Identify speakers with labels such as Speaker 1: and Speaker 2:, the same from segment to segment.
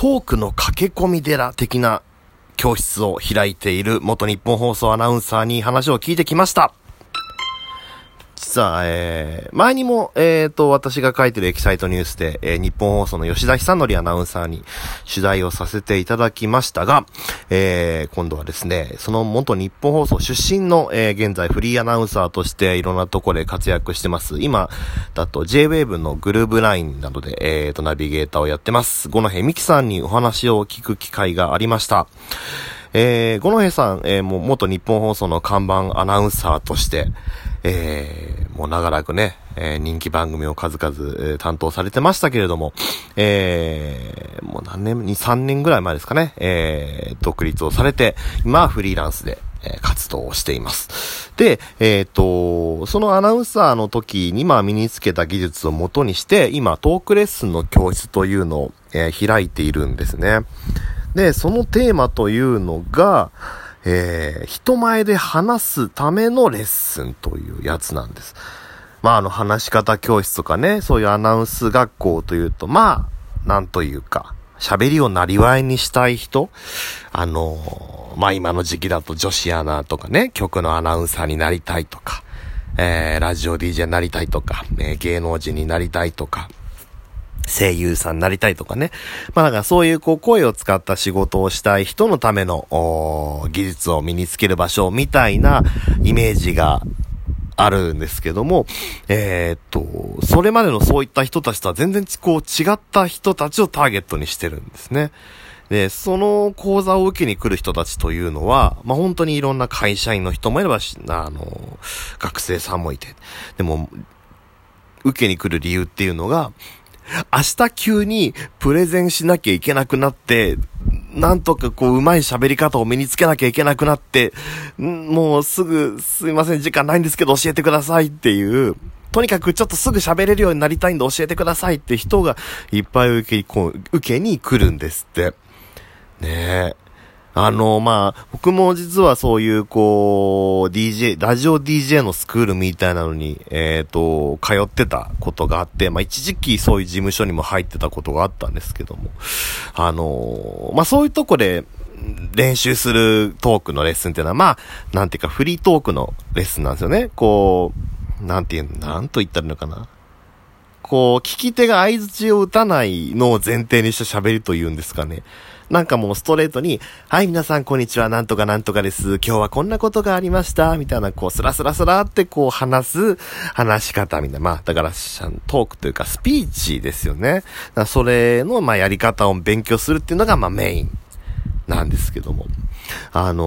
Speaker 1: トークの駆け込み寺的な教室を開いている元日本放送アナウンサーに話を聞いてきました。実は、えー、前にも、えっ、ー、と、私が書いてるエキサイトニュースで、えー、日本放送の吉田久則アナウンサーに取材をさせていただきましたが、えー、今度はですね、その元日本放送出身の、えー、現在フリーアナウンサーとしていろんなところで活躍してます。今だと J-Wave のグルーブラインなどで、えー、と、ナビゲーターをやってます。五戸美希さんにお話を聞く機会がありました。えー、五戸さん、えー、もう元日本放送の看板アナウンサーとして、えー、もう長らくね、えー、人気番組を数々、えー、担当されてましたけれども、えー、もう何年、2、3年ぐらい前ですかね、えー、独立をされて、今はフリーランスで、えー、活動をしています。で、えっ、ー、と、そのアナウンサーの時に、まあ身につけた技術をもとにして、今トークレッスンの教室というのを、えー、開いているんですね。で、そのテーマというのが、えー、人前で話すためのレッスンというやつなんです。まあ、あの、話し方教室とかね、そういうアナウンス学校というと、まあ、なんというか、喋りをなりわいにしたい人あのまあ、今の時期だと女子アナとかね、曲のアナウンサーになりたいとか、えー、ラジオ DJ になりたいとか、えー、芸能人になりたいとか、声優さんになりたいとかね。まあだかそういうこう声を使った仕事をしたい人のための技術を身につける場所みたいなイメージがあるんですけども、えー、っと、それまでのそういった人たちとは全然こう違った人たちをターゲットにしてるんですね。で、その講座を受けに来る人たちというのは、まあ、本当にいろんな会社員の人もいれば、あの、学生さんもいて。でも、受けに来る理由っていうのが、明日急にプレゼンしなきゃいけなくなって、なんとかこう、うまい喋り方を身につけなきゃいけなくなって、もうすぐ、すいません、時間ないんですけど教えてくださいっていう、とにかくちょっとすぐ喋れるようになりたいんで教えてくださいって人がいっぱい受け、受けに来るんですって。ねえ。あの、まあ、僕も実はそういう、こう、DJ、ラジオ DJ のスクールみたいなのに、えっ、ー、と、通ってたことがあって、まあ、一時期そういう事務所にも入ってたことがあったんですけども、あの、まあ、そういうとこで、練習するトークのレッスンっていうのは、まあ、なんていうか、フリートークのレッスンなんですよね。こう、なんていう、なんと言ったらいいのかな。こう、聞き手が合図を打たないのを前提にした喋りというんですかね。なんかもうストレートに、はい、皆さんこんにちは、なんとかなんとかです。今日はこんなことがありました。みたいな、こう、スラスラスラってこう話す話し方みたいな。まあ、だから、トークというかスピーチですよね。それの、まあ、やり方を勉強するっていうのが、まあ、メインなんですけども。あの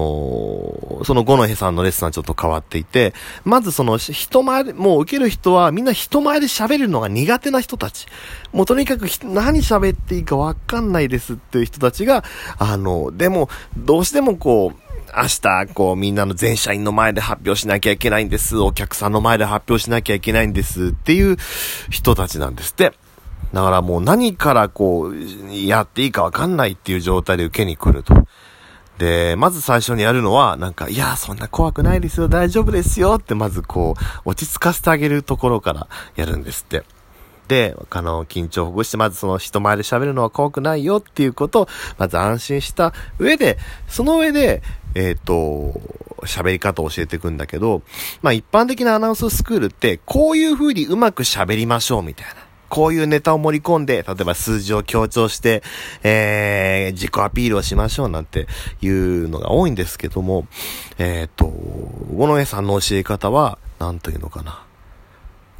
Speaker 1: ー、その五のへさんのレッスンはちょっと変わっていて、まずその人前で、もう受ける人はみんな人前で喋るのが苦手な人たち。もうとにかく何喋っていいかわかんないですっていう人たちが、あの、でも、どうしてもこう、明日、こう、みんなの全社員の前で発表しなきゃいけないんです。お客さんの前で発表しなきゃいけないんですっていう人たちなんですって。だからもう何からこう、やっていいかわかんないっていう状態で受けに来ると。で、まず最初にやるのは、なんか、いや、そんな怖くないですよ、大丈夫ですよって、まずこう、落ち着かせてあげるところからやるんですって。で、あの、緊張をほぐして、まずその人前で喋るのは怖くないよっていうことを、まず安心した上で、その上で、えっ、ー、と、喋り方を教えていくんだけど、まあ一般的なアナウンススクールって、こういう風にうまく喋りましょうみたいな。こういうネタを盛り込んで、例えば数字を強調して、えー、自己アピールをしましょうなんていうのが多いんですけども、えっ、と、五ノ江さんの教え方は、なんというのかな。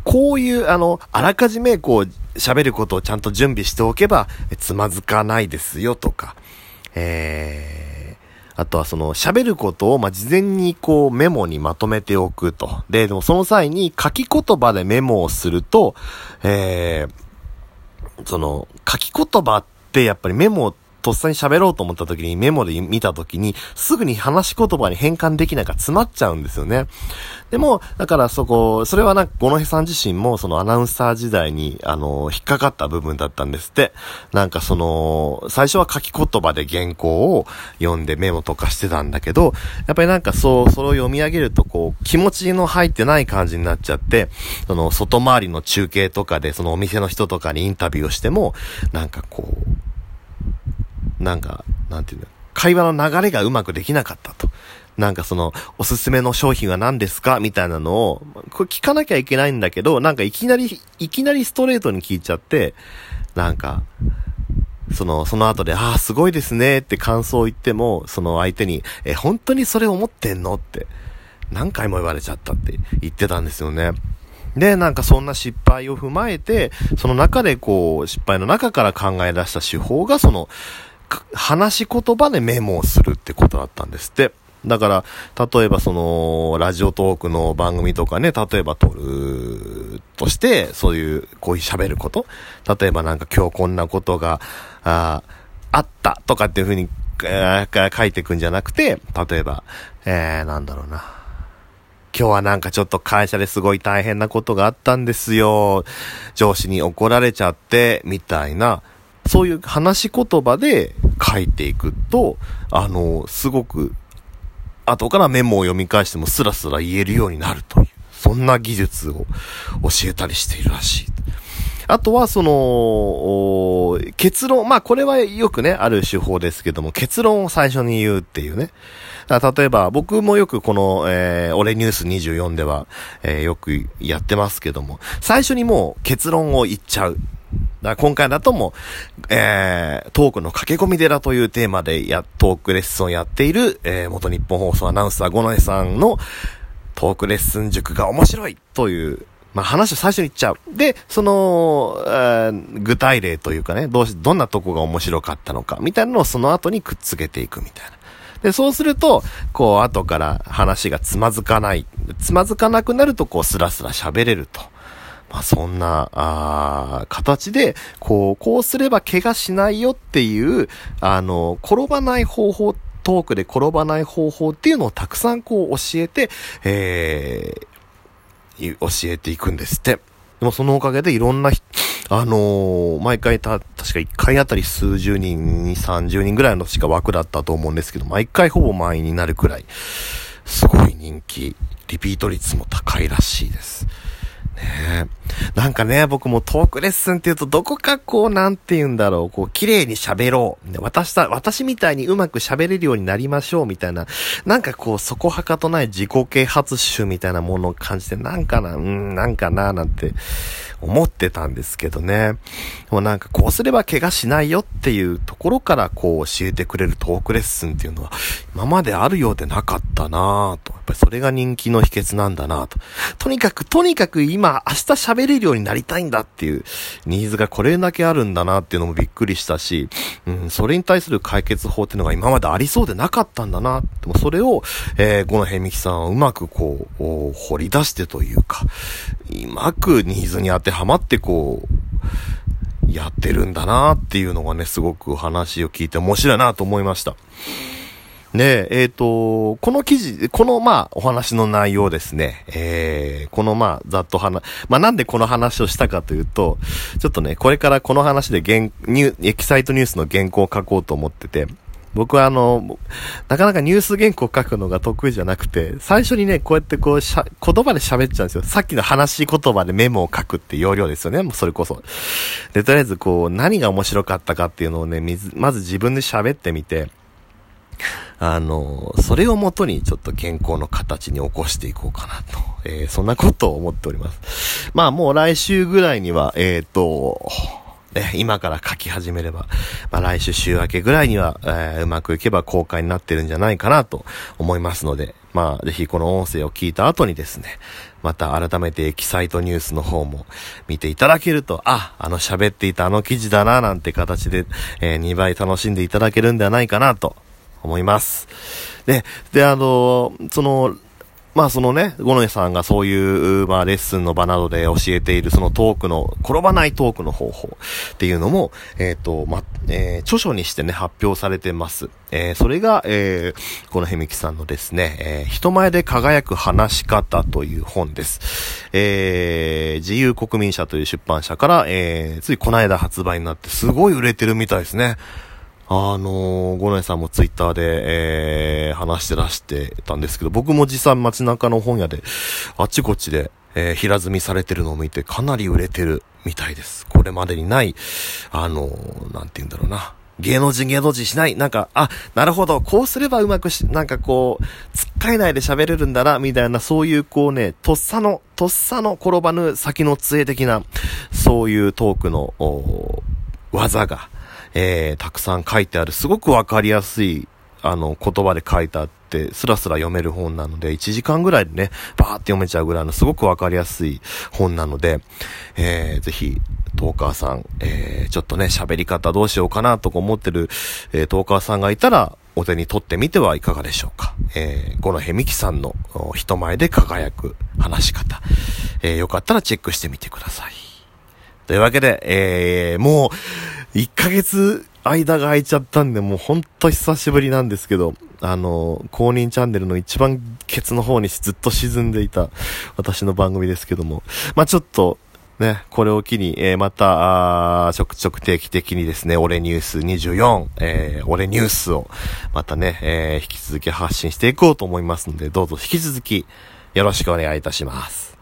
Speaker 1: こういう、あの、あらかじめこう、喋ることをちゃんと準備しておけば、つまずかないですよとか、えー、あとはその喋ることを、ま事前にこうメモにまとめておくと。で、でもその際に書き言葉でメモをすると、えー、その書き言葉ってやっぱりメモってとっさに喋ろうと思った時にメモで見た時にすぐに話し言葉に変換できないか詰まっちゃうんですよね。でも、だからそこ、それはなんか、五戸さん自身もそのアナウンサー時代に、あの、引っかかった部分だったんですって。なんかその、最初は書き言葉で原稿を読んでメモとかしてたんだけど、やっぱりなんかそう、それを読み上げるとこう、気持ちの入ってない感じになっちゃって、その、外回りの中継とかで、そのお店の人とかにインタビューをしても、なんかこう、なんか、なんていうの、会話の流れがうまくできなかったと。なんかその、おすすめの商品は何ですか？みたいなのを、これ聞かなきゃいけないんだけど、なんかいきなり、いきなりストレートに聞いちゃって、なんか、その、その後で、ああ、すごいですねって感想を言っても、その相手に、え、本当にそれ思ってんの？って、何回も言われちゃったって言ってたんですよね。で、なんかそんな失敗を踏まえて、その中でこう、失敗の中から考え出した手法が、その、話し言葉でメモをするってことだったんですって。だから、例えばその、ラジオトークの番組とかね、例えば撮るとして、そういう、こういう喋ること。例えばなんか今日こんなことが、ああったとかっていうふうに、えー、書いていくんじゃなくて、例えば、えー、なんだろうな。今日はなんかちょっと会社ですごい大変なことがあったんですよ。上司に怒られちゃって、みたいな、そういう話し言葉で書いていくと、あの、すごく後からメモを読み返してもスラスラ言えるようになるという、そんな技術を教えたりしているらしい。あとは、その、結論、まあこれはよくね、ある手法ですけども、結論を最初に言うっていうね。例えば、僕もよくこの、えー、俺ニュース24では、えー、よくやってますけども、最初にもう結論を言っちゃう。だ今回だとも、えー、トークの駆け込み寺というテーマでや、トークレッスンをやっている、えー、元日本放送アナウンサー五ノ江さんのトークレッスン塾が面白いという、まあ、話を最初に言っちゃう。で、その、具体例というかね、どうし、どんなとこが面白かったのか、みたいなのをその後にくっつけていくみたいな。で、そうすると、こう、後から話がつまずかない。つまずかなくなると、こう、スラスラ喋れると。まあ、そんな、あ形で、こう、こうすれば怪我しないよっていう、あの、転ばない方法、トークで転ばない方法っていうのをたくさんこう教えて、えー、教えていくんですって。でもそのおかげでいろんな、あのー、毎回た、確か1回あたり数十人に30人ぐらいのしか枠だったと思うんですけど、毎回ほぼ満員になるくらい、すごい人気、リピート率も高いらしいです。ねえなんかね、僕もトークレッスンって言うと、どこかこう、なんて言うんだろう、こう、綺麗に喋ろう。私た、私みたいにうまく喋れるようになりましょう、みたいな、なんかこう、そこはかとない自己啓発集みたいなものを感じて、なんかな、うん、なんかな、なんて思ってたんですけどね。もうなんかこうすれば怪我しないよっていうところからこう教えてくれるトークレッスンっていうのは今まであるようでなかったなぁと。やっぱりそれが人気の秘訣なんだなぁと。とにかく、とにかく今明日喋れるようになりたいんだっていうニーズがこれだけあるんだなっていうのもびっくりしたし、うん、それに対する解決法っていうのが今までありそうでなかったんだな。でもそれを、えー、ゴノヘミキさんはうまくこう、掘り出してというか、うまくニーズに当てはまってこう、やってるんだなっていうのがね、すごく話を聞いて面白いなと思いました。で、ええっ、ー、と、この記事、このまあお話の内容ですね、えー、このまあざっと話、まあなんでこの話をしたかというと、ちょっとね、これからこの話で原、ニュエキサイトニュースの原稿を書こうと思ってて、僕はあの、なかなかニュース原稿書くのが得意じゃなくて、最初にね、こうやってこうしゃ、言葉で喋っちゃうんですよ。さっきの話し言葉でメモを書くって要領ですよね。もうそれこそ。で、とりあえずこう、何が面白かったかっていうのをね、まず自分で喋ってみて、あの、それをもとにちょっと原稿の形に起こしていこうかなと、えー、そんなことを思っております。まあもう来週ぐらいには、えっ、ー、と、ね、今から書き始めれば、まあ、来週週明けぐらいには、えー、うまくいけば公開になってるんじゃないかなと思いますので、まあ、ぜひこの音声を聞いた後にですね、また改めてエキサイトニュースの方も見ていただけると、あ、あの喋っていたあの記事だな、なんて形で、えー、2倍楽しんでいただけるんではないかなと思います。で、で、あの、その、まあそのね、五ノ井さんがそういう、まあレッスンの場などで教えているそのトークの、転ばないトークの方法っていうのも、えっ、ー、と、ま、えー、著書にしてね、発表されてます。えー、それが、えー、このヘミキさんのですね、えー、人前で輝く話し方という本です。えー、自由国民社という出版社から、えー、ついこの間発売になってすごい売れてるみたいですね。あのー、五内さんもツイッターで、えー、話してらしてたんですけど、僕も実際街中の本屋で、あっちこっちで、えー、平積みされてるのを見て、かなり売れてるみたいです。これまでにない、あのー、なんて言うんだろうな。芸能人芸能人しない。なんか、あ、なるほど、こうすればうまくし、なんかこう、つっかえないで喋れるんだな、みたいな、そういうこうね、とっさの、とっさの転ばぬ先の杖的な、そういうトークの、技が、えー、たくさん書いてある、すごくわかりやすい、あの、言葉で書いてあって、スラスラ読める本なので、1時間ぐらいでね、バーって読めちゃうぐらいのすごくわかりやすい本なので、えー、ぜひ、トーカーさん、えー、ちょっとね、喋り方どうしようかなとか思ってる、えー、トーカーさんがいたら、お手に取ってみてはいかがでしょうか。えー、五野みきさんの人前で輝く話し方、えー、よかったらチェックしてみてください。というわけで、えー、もう、1ヶ月間が空いちゃったんで、もうほんと久しぶりなんですけど、あの、公認チャンネルの一番ケツの方にずっと沈んでいた私の番組ですけども、まあちょっと、ね、これを機に、えー、また、あちょくちょく定期的にですね、俺ニュース24、えー、俺ニュースを、またね、えー、引き続き発信していこうと思いますので、どうぞ引き続き、よろしくお願いいたします。